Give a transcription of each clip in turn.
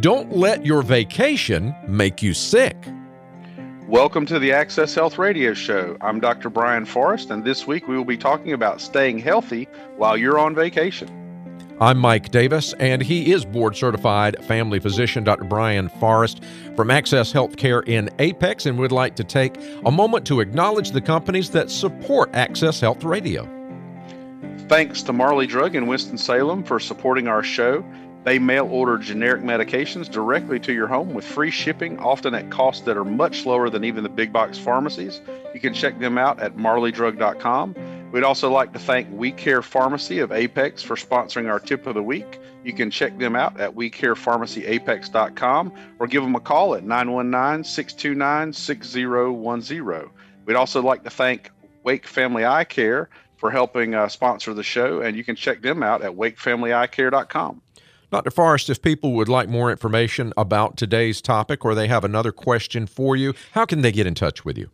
Don't let your vacation make you sick. Welcome to the Access Health Radio Show. I'm Dr. Brian Forrest, and this week we will be talking about staying healthy while you're on vacation. I'm Mike Davis, and he is board certified family physician, Dr. Brian Forrest from Access Healthcare in Apex, and would like to take a moment to acknowledge the companies that support Access Health Radio. Thanks to Marley Drug in Winston-Salem for supporting our show. They mail order generic medications directly to your home with free shipping, often at costs that are much lower than even the big box pharmacies. You can check them out at marleydrug.com. We'd also like to thank We Care Pharmacy of Apex for sponsoring our tip of the week. You can check them out at wecarepharmacyapex.com or give them a call at 919 629 6010. We'd also like to thank Wake Family Eye Care for helping uh, sponsor the show, and you can check them out at wakefamilyeyecare.com. Dr. Forrest, if people would like more information about today's topic or they have another question for you, how can they get in touch with you?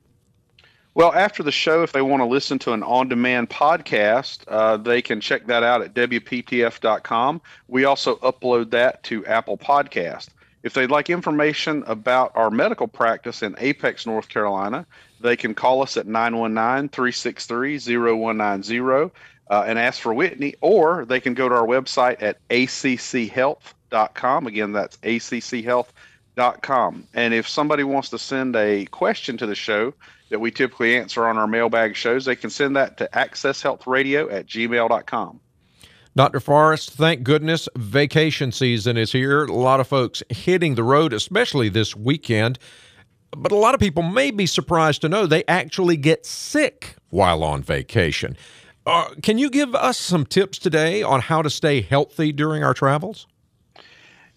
Well, after the show, if they want to listen to an on demand podcast, uh, they can check that out at WPTF.com. We also upload that to Apple Podcast. If they'd like information about our medical practice in Apex, North Carolina, they can call us at 919 363 0190 uh, and ask for Whitney, or they can go to our website at acchealth.com. Again, that's acchealth.com. And if somebody wants to send a question to the show that we typically answer on our mailbag shows, they can send that to accesshealthradio at gmail.com. Dr. Forrest, thank goodness vacation season is here. A lot of folks hitting the road, especially this weekend. But a lot of people may be surprised to know they actually get sick while on vacation. Uh, can you give us some tips today on how to stay healthy during our travels?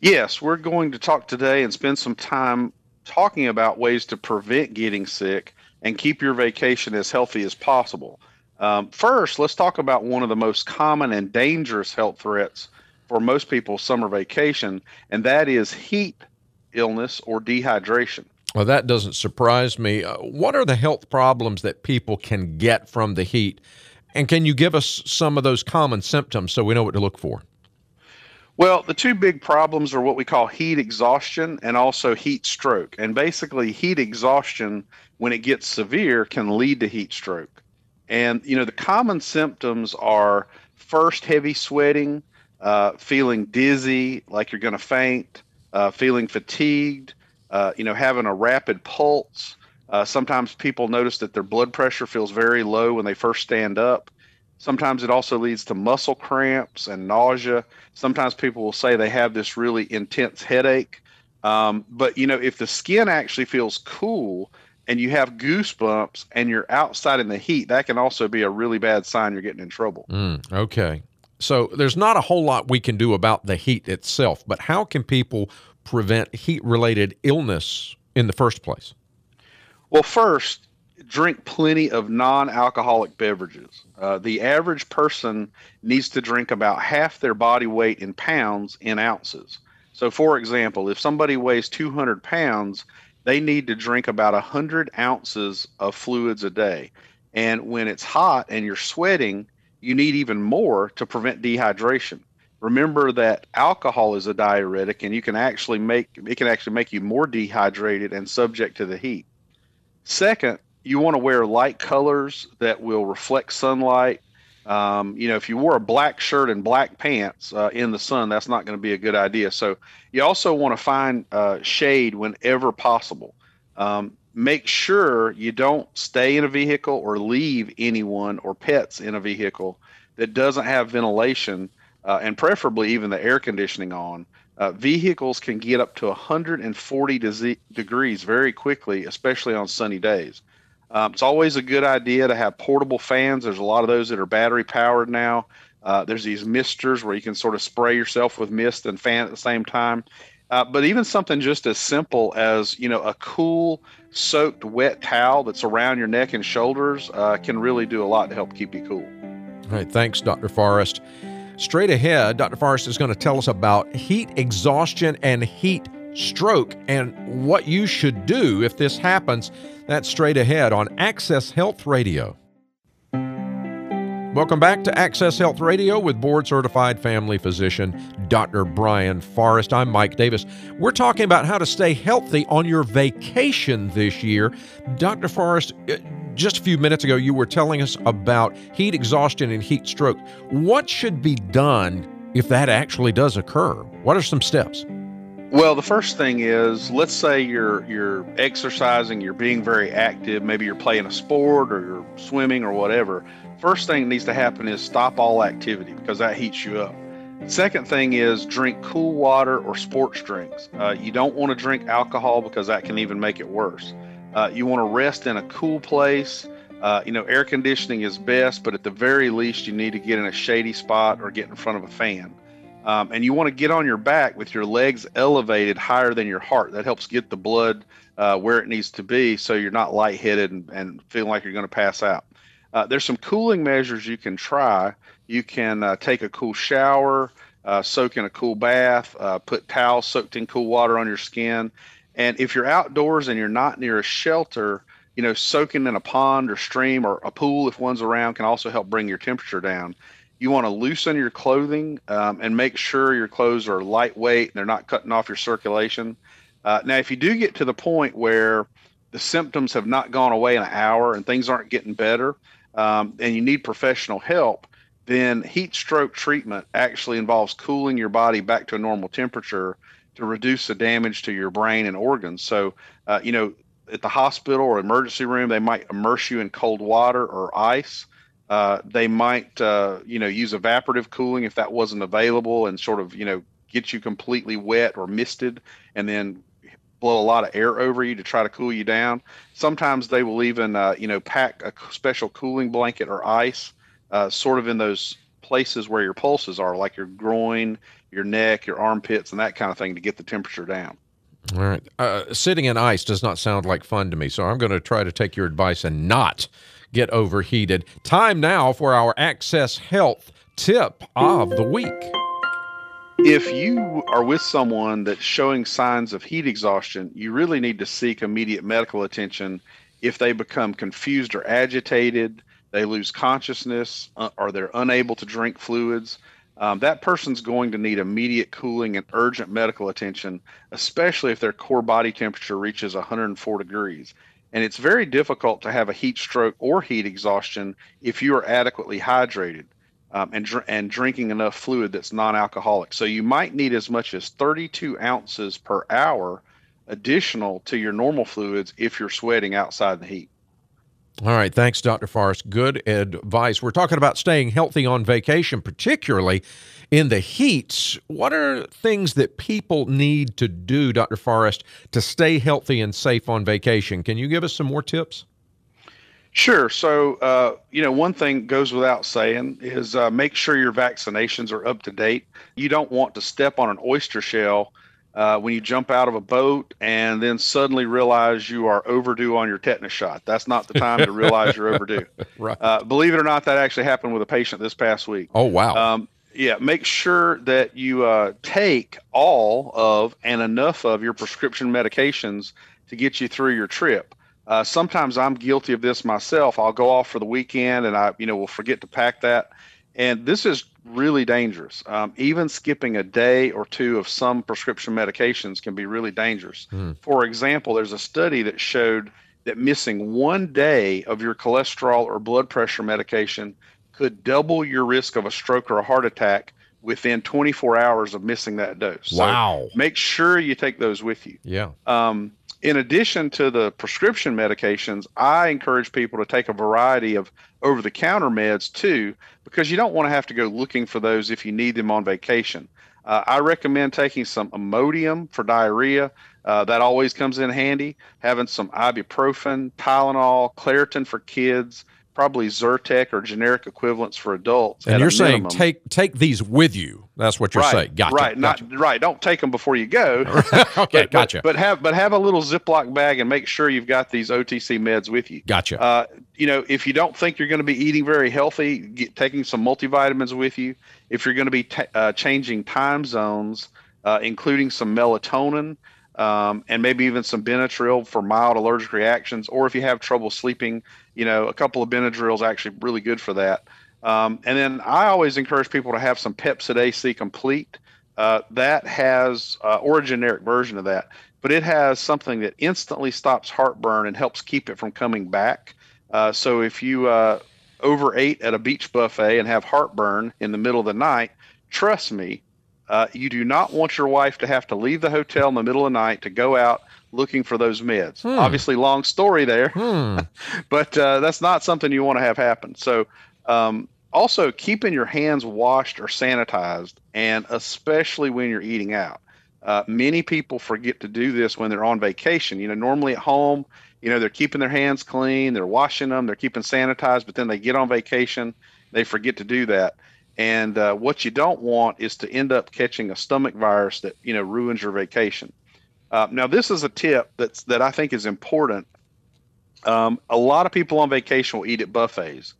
Yes, we're going to talk today and spend some time talking about ways to prevent getting sick and keep your vacation as healthy as possible. Um, first, let's talk about one of the most common and dangerous health threats for most people's summer vacation, and that is heat illness or dehydration. Well, that doesn't surprise me. Uh, what are the health problems that people can get from the heat? And can you give us some of those common symptoms so we know what to look for? Well, the two big problems are what we call heat exhaustion and also heat stroke. And basically, heat exhaustion, when it gets severe, can lead to heat stroke. And, you know, the common symptoms are first heavy sweating, uh, feeling dizzy, like you're going to faint, uh, feeling fatigued, uh, you know, having a rapid pulse, uh, sometimes people notice that their blood pressure feels very low when they first stand up. Sometimes it also leads to muscle cramps and nausea. Sometimes people will say they have this really intense headache. Um, but you know, if the skin actually feels cool and you have goosebumps and you're outside in the heat, that can also be a really bad sign you're getting in trouble. Mm, okay. So there's not a whole lot we can do about the heat itself, but how can people prevent heat related illness in the first place? Well, first, drink plenty of non alcoholic beverages. Uh, the average person needs to drink about half their body weight in pounds in ounces. So, for example, if somebody weighs 200 pounds, they need to drink about 100 ounces of fluids a day. And when it's hot and you're sweating, you need even more to prevent dehydration. Remember that alcohol is a diuretic and you can actually make it can actually make you more dehydrated and subject to the heat. Second, you want to wear light colors that will reflect sunlight. Um, you know, if you wore a black shirt and black pants uh, in the sun, that's not going to be a good idea. So you also want to find uh, shade whenever possible. Um, make sure you don't stay in a vehicle or leave anyone or pets in a vehicle that doesn't have ventilation uh, and preferably even the air conditioning on. Uh, vehicles can get up to 140 de- degrees very quickly, especially on sunny days. Um, it's always a good idea to have portable fans. There's a lot of those that are battery powered now. Uh, there's these misters where you can sort of spray yourself with mist and fan at the same time. Uh, but even something just as simple as you know a cool soaked wet towel that's around your neck and shoulders uh, can really do a lot to help keep you cool. All right, thanks, Dr. Forrest. Straight ahead, Dr. Forrest is going to tell us about heat exhaustion and heat stroke and what you should do if this happens. That's straight ahead on Access Health Radio. Welcome back to Access Health Radio with board certified family physician Dr. Brian Forrest. I'm Mike Davis. We're talking about how to stay healthy on your vacation this year. Dr. Forrest, just a few minutes ago, you were telling us about heat exhaustion and heat stroke. What should be done if that actually does occur? What are some steps? Well, the first thing is, let's say you're you're exercising, you're being very active, maybe you're playing a sport or you're swimming or whatever First thing that needs to happen is stop all activity because that heats you up. Second thing is drink cool water or sports drinks. Uh, you don't want to drink alcohol because that can even make it worse. Uh, you want to rest in a cool place. Uh, you know, air conditioning is best, but at the very least, you need to get in a shady spot or get in front of a fan. Um, and you want to get on your back with your legs elevated higher than your heart. That helps get the blood uh, where it needs to be so you're not lightheaded and, and feeling like you're going to pass out. Uh, there's some cooling measures you can try. You can uh, take a cool shower, uh, soak in a cool bath, put towels soaked in cool water on your skin. And if you're outdoors and you're not near a shelter, you know, soaking in a pond or stream or a pool if one's around can also help bring your temperature down. You want to loosen your clothing um, and make sure your clothes are lightweight and they're not cutting off your circulation. Uh, now, if you do get to the point where the symptoms have not gone away in an hour and things aren't getting better, um, and you need professional help, then heat stroke treatment actually involves cooling your body back to a normal temperature to reduce the damage to your brain and organs. So, uh, you know, at the hospital or emergency room, they might immerse you in cold water or ice. Uh, they might, uh, you know, use evaporative cooling if that wasn't available and sort of, you know, get you completely wet or misted and then blow a lot of air over you to try to cool you down. Sometimes they will even, uh, you know, pack a special cooling blanket or ice, uh, sort of in those places where your pulses are, like your groin, your neck, your armpits, and that kind of thing to get the temperature down. All right. Uh, sitting in ice does not sound like fun to me, so I'm going to try to take your advice and not get overheated. Time now for our Access Health tip of the week if you are with someone that's showing signs of heat exhaustion, you really need to seek immediate medical attention if they become confused or agitated, they lose consciousness, uh, or they're unable to drink fluids. Um, that person's going to need immediate cooling and urgent medical attention, especially if their core body temperature reaches 104 degrees. And it's very difficult to have a heat stroke or heat exhaustion if you are adequately hydrated um, and dr- and drinking enough fluid that's non-alcoholic. So you might need as much as 32 ounces per hour additional to your normal fluids if you're sweating outside the heat. All right, thanks, Dr. Forrest. Good advice. We're talking about staying healthy on vacation, particularly in the heats. What are things that people need to do, Dr. Forrest, to stay healthy and safe on vacation? Can you give us some more tips? Sure. So, uh, you know, one thing goes without saying is uh, make sure your vaccinations are up to date. You don't want to step on an oyster shell uh, when you jump out of a boat and then suddenly realize you are overdue on your tetanus shot. That's not the time to realize you're overdue. right. Uh, believe it or not, that actually happened with a patient this past week. Oh, wow. Um, yeah, make sure that you uh, take all of and enough of your prescription medications to get you through your trip. Uh, sometimes I'm guilty of this myself. I'll go off for the weekend and I, you know, will forget to pack that. And this is really dangerous. Um, even skipping a day or two of some prescription medications can be really dangerous. Mm. For example, there's a study that showed that missing one day of your cholesterol or blood pressure medication could double your risk of a stroke or a heart attack within 24 hours of missing that dose. Wow. So make sure you take those with you. Yeah. Um, in addition to the prescription medications, I encourage people to take a variety of over the counter meds too, because you don't want to have to go looking for those if you need them on vacation. Uh, I recommend taking some Imodium for diarrhea. Uh, that always comes in handy. Having some ibuprofen, Tylenol, Claritin for kids, probably Zyrtec or generic equivalents for adults. And you're saying minimum. take take these with you. That's what you're right, saying. Gotcha. Right. Gotcha. Not right. Don't take them before you go. okay. But, gotcha. But, but, have but have a little Ziploc bag and make sure you've got these OTC meds with you. Gotcha. Uh, you know, if you don't think you're going to be eating very healthy, get, taking some multivitamins with you. If you're going to be t- uh, changing time zones, uh, including some melatonin um, and maybe even some Benadryl for mild allergic reactions. Or if you have trouble sleeping, you know, a couple of Benadryl is actually really good for that. Um, and then I always encourage people to have some Pepcid AC Complete. Uh, that has, uh, or a generic version of that, but it has something that instantly stops heartburn and helps keep it from coming back. Uh, so if you uh, overate at a beach buffet and have heartburn in the middle of the night, trust me, uh, you do not want your wife to have to leave the hotel in the middle of the night to go out looking for those meds. Hmm. Obviously, long story there, hmm. but uh, that's not something you want to have happen. So, um, also keeping your hands washed or sanitized, and especially when you're eating out. Uh, many people forget to do this when they're on vacation. You know, normally at home, you know, they're keeping their hands clean, they're washing them, they're keeping sanitized, but then they get on vacation, they forget to do that. And uh, what you don't want is to end up catching a stomach virus that you know ruins your vacation. Uh, now, this is a tip that's that I think is important. Um, a lot of people on vacation will eat at buffets,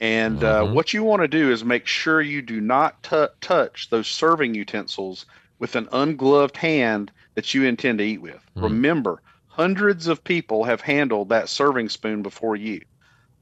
and uh, mm-hmm. what you want to do is make sure you do not t- touch those serving utensils with an ungloved hand that you intend to eat with. Mm-hmm. Remember, hundreds of people have handled that serving spoon before you.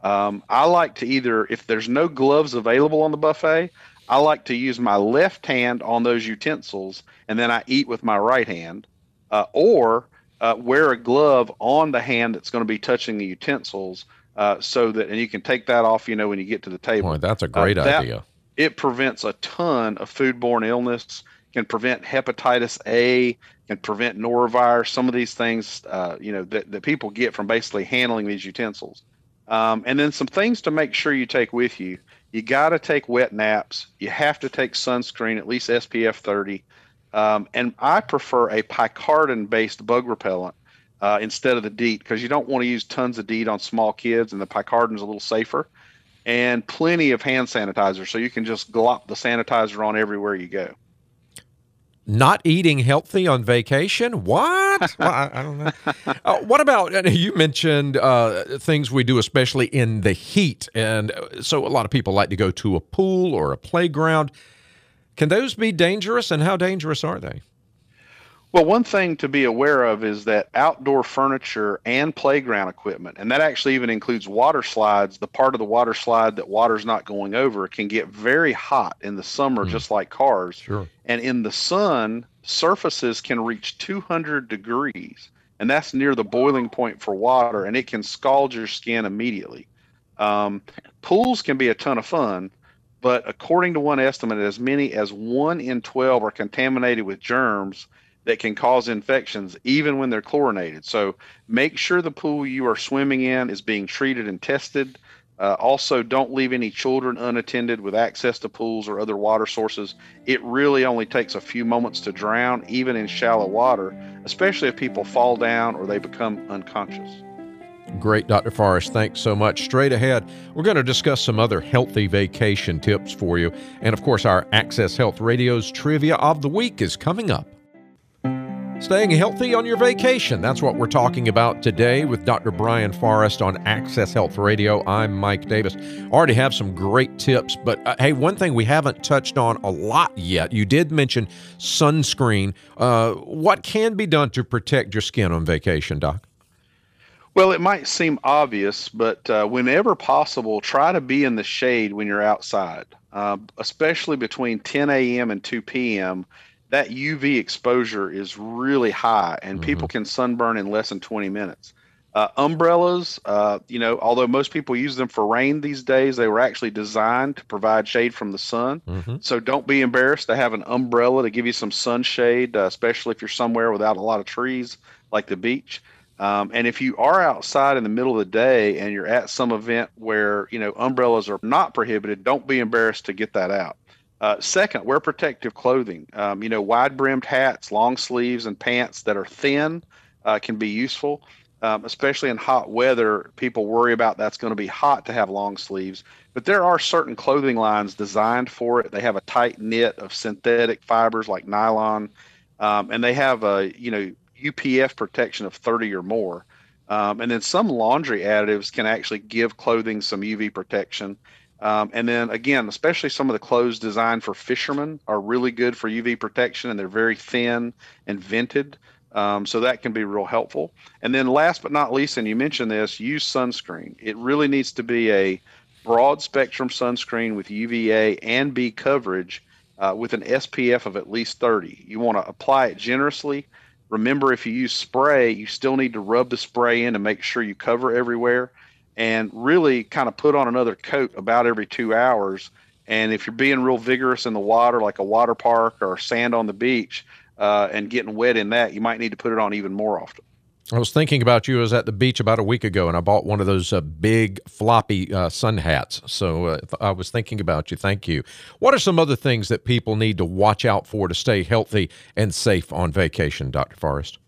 Um, I like to either, if there's no gloves available on the buffet, I like to use my left hand on those utensils and then I eat with my right hand, uh, or uh, wear a glove on the hand that's going to be touching the utensils uh, so that, and you can take that off, you know, when you get to the table. Boy, that's a great uh, that, idea. It prevents a ton of foodborne illness, can prevent hepatitis A, can prevent norovirus, some of these things, uh, you know, that, that people get from basically handling these utensils. Um, and then some things to make sure you take with you. You got to take wet naps. You have to take sunscreen, at least SPF 30. Um, and I prefer a picaridin based bug repellent uh, instead of the DEET because you don't want to use tons of DEET on small kids, and the picaridin is a little safer. And plenty of hand sanitizer, so you can just glop the sanitizer on everywhere you go not eating healthy on vacation? What? well, I, I, don't know. Uh, what about you mentioned uh, things we do, especially in the heat, and uh, so a lot of people like to go to a pool or a playground. Can those be dangerous, and how dangerous are they? Well, one thing to be aware of is that outdoor furniture and playground equipment, and that actually even includes water slides, the part of the water slide that water's not going over can get very hot in the summer, mm. just like cars. Sure. And in the sun, surfaces can reach 200 degrees, and that's near the boiling point for water, and it can scald your skin immediately. Um, pools can be a ton of fun, but according to one estimate, as many as one in 12 are contaminated with germs that can cause infections even when they're chlorinated. So make sure the pool you are swimming in is being treated and tested. Uh, also, don't leave any children unattended with access to pools or other water sources. It really only takes a few moments to drown, even in shallow water, especially if people fall down or they become unconscious. Great, Dr. Forrest. Thanks so much. Straight ahead, we're going to discuss some other healthy vacation tips for you. And of course, our Access Health Radio's Trivia of the Week is coming up. Staying healthy on your vacation. That's what we're talking about today with Dr. Brian Forrest on Access Health Radio. I'm Mike Davis. Already have some great tips, but uh, hey, one thing we haven't touched on a lot yet. You did mention sunscreen. Uh, what can be done to protect your skin on vacation, Doc? Well, it might seem obvious, but uh, whenever possible, try to be in the shade when you're outside, uh, especially between 10 a.m. and 2 p.m that UV exposure is really high, and mm-hmm. people can sunburn in less than 20 minutes. Uh, umbrellas, uh, you know, although most people use them for rain these days, they were actually designed to provide shade from the sun. Mm-hmm. So don't be embarrassed to have an umbrella to give you some sunshade, uh, especially if you're somewhere without a lot of trees like the beach. Um, and if you are outside in the middle of the day and you're at some event where you know umbrellas are not prohibited, don't be embarrassed to get that out. Uh, second, wear protective clothing. Um, you know, wide brimmed hats, long sleeves, and pants that are thin uh, can be useful, um, especially in hot weather. People worry about that's going to be hot to have long sleeves, but there are certain clothing lines designed for it. They have a tight knit of synthetic fibers like nylon, um, and they have a you know UPF protection of 30 or more. Um, and then some laundry additives can actually give clothing some UV protection. Um, and then again, especially some of the clothes designed for fishermen are really good for UV protection and they're very thin and vented. Um, so that can be real helpful. And then last but not least, and you mentioned this, use sunscreen. It really needs to be a broad spectrum sunscreen with UVA and B coverage uh, with an SPF of at least 30. You want to apply it generously. Remember, if you use spray, you still need to rub the spray in to make sure you cover everywhere and really kind of put on another coat about every two hours. And if you're being real vigorous in the water, like a water park or sand on the beach, uh, and getting wet in that, you might need to put it on even more often. I was thinking about you. I was at the beach about a week ago, and I bought one of those uh, big floppy uh, sun hats. So uh, I was thinking about you. Thank you. What are some other things that people need to watch out for to stay healthy and safe on vacation, Dr. Forrest?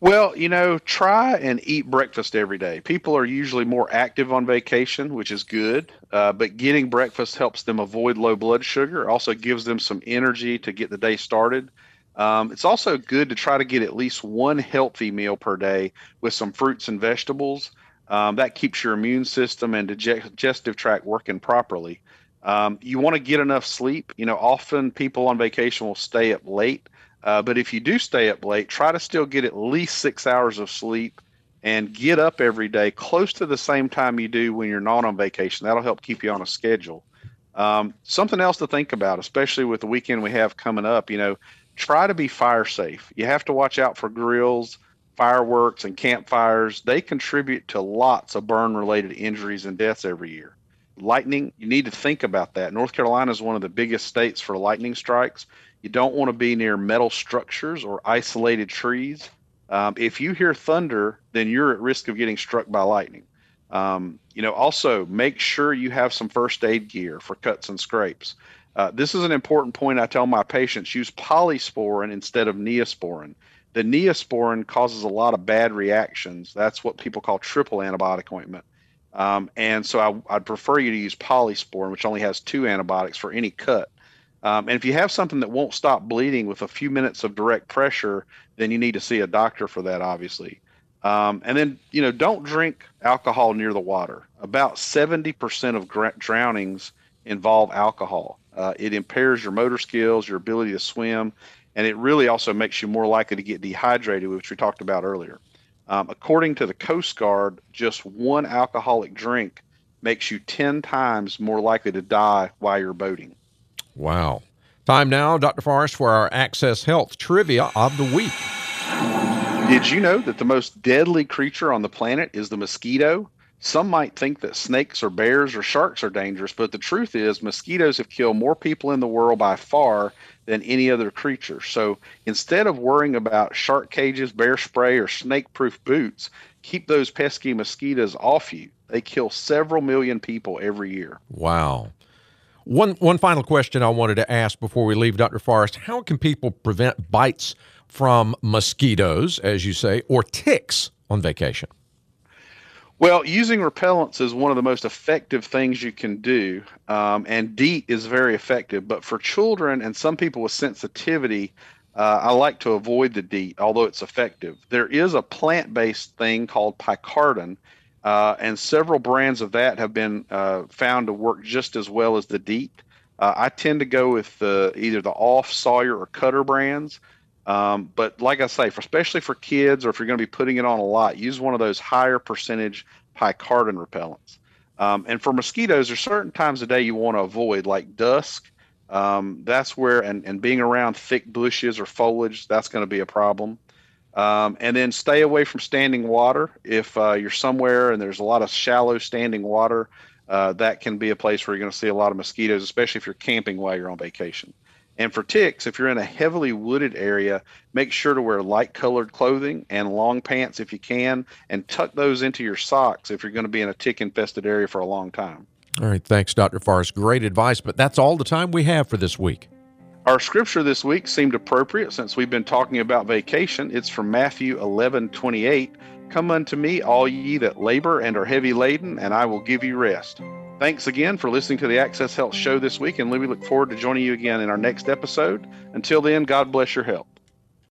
Well, you know, try and eat breakfast every day. People are usually more active on vacation, which is good, uh, but getting breakfast helps them avoid low blood sugar, also gives them some energy to get the day started. Um, it's also good to try to get at least one healthy meal per day with some fruits and vegetables. Um, that keeps your immune system and digestive tract working properly. Um, you want to get enough sleep. You know, often people on vacation will stay up late, uh, but if you do stay up late, try to still get at least six hours of sleep and get up every day close to the same time you do when you're not on vacation. That'll help keep you on a schedule. Um, something else to think about, especially with the weekend we have coming up, you know, try to be fire safe. You have to watch out for grills, fireworks, and campfires. They contribute to lots of burn related injuries and deaths every year. Lightning, you need to think about that. North Carolina is one of the biggest states for lightning strikes. You don't want to be near metal structures or isolated trees. Um, if you hear thunder, then you're at risk of getting struck by lightning. Um, you know, also make sure you have some first aid gear for cuts and scrapes. Uh, this is an important point I tell my patients use polysporin instead of neosporin. The neosporin causes a lot of bad reactions. That's what people call triple antibiotic ointment. Um, and so I, would prefer you to use polysporin, which only has two antibiotics for any cut. Um, and if you have something that won't stop bleeding with a few minutes of direct pressure, then you need to see a doctor for that, obviously. Um, and then, you know, don't drink alcohol near the water. About 70% of gra- drownings involve alcohol. Uh, it impairs your motor skills, your ability to swim, and it really also makes you more likely to get dehydrated, which we talked about earlier. Um, according to the Coast Guard, just one alcoholic drink makes you 10 times more likely to die while you're boating. Wow. Time now, Dr. Forrest, for our Access Health trivia of the week. Did you know that the most deadly creature on the planet is the mosquito? Some might think that snakes or bears or sharks are dangerous, but the truth is, mosquitoes have killed more people in the world by far than any other creature. So instead of worrying about shark cages, bear spray, or snake proof boots, keep those pesky mosquitoes off you. They kill several million people every year. Wow. One, one final question I wanted to ask before we leave, Dr. Forrest. How can people prevent bites from mosquitoes, as you say, or ticks on vacation? Well, using repellents is one of the most effective things you can do, um, and DEET is very effective. But for children and some people with sensitivity, uh, I like to avoid the DEET, although it's effective. There is a plant based thing called picaridin, uh, and several brands of that have been uh, found to work just as well as the DEET. Uh, I tend to go with the, either the off, Sawyer, or Cutter brands. Um, but like I say, for especially for kids, or if you're going to be putting it on a lot, use one of those higher percentage picaridin repellents. Um, and for mosquitoes, there's certain times of day you want to avoid, like dusk. Um, that's where, and, and being around thick bushes or foliage, that's going to be a problem. Um, and then stay away from standing water. If uh, you're somewhere and there's a lot of shallow standing water, uh, that can be a place where you're going to see a lot of mosquitoes, especially if you're camping while you're on vacation. And for ticks, if you're in a heavily wooded area, make sure to wear light colored clothing and long pants if you can, and tuck those into your socks if you're going to be in a tick infested area for a long time. All right. Thanks, Dr. Forrest. Great advice, but that's all the time we have for this week. Our scripture this week seemed appropriate since we've been talking about vacation. It's from Matthew 11 28. Come unto me, all ye that labor and are heavy laden, and I will give you rest. Thanks again for listening to the Access Health Show this week, and we look forward to joining you again in our next episode. Until then, God bless your health.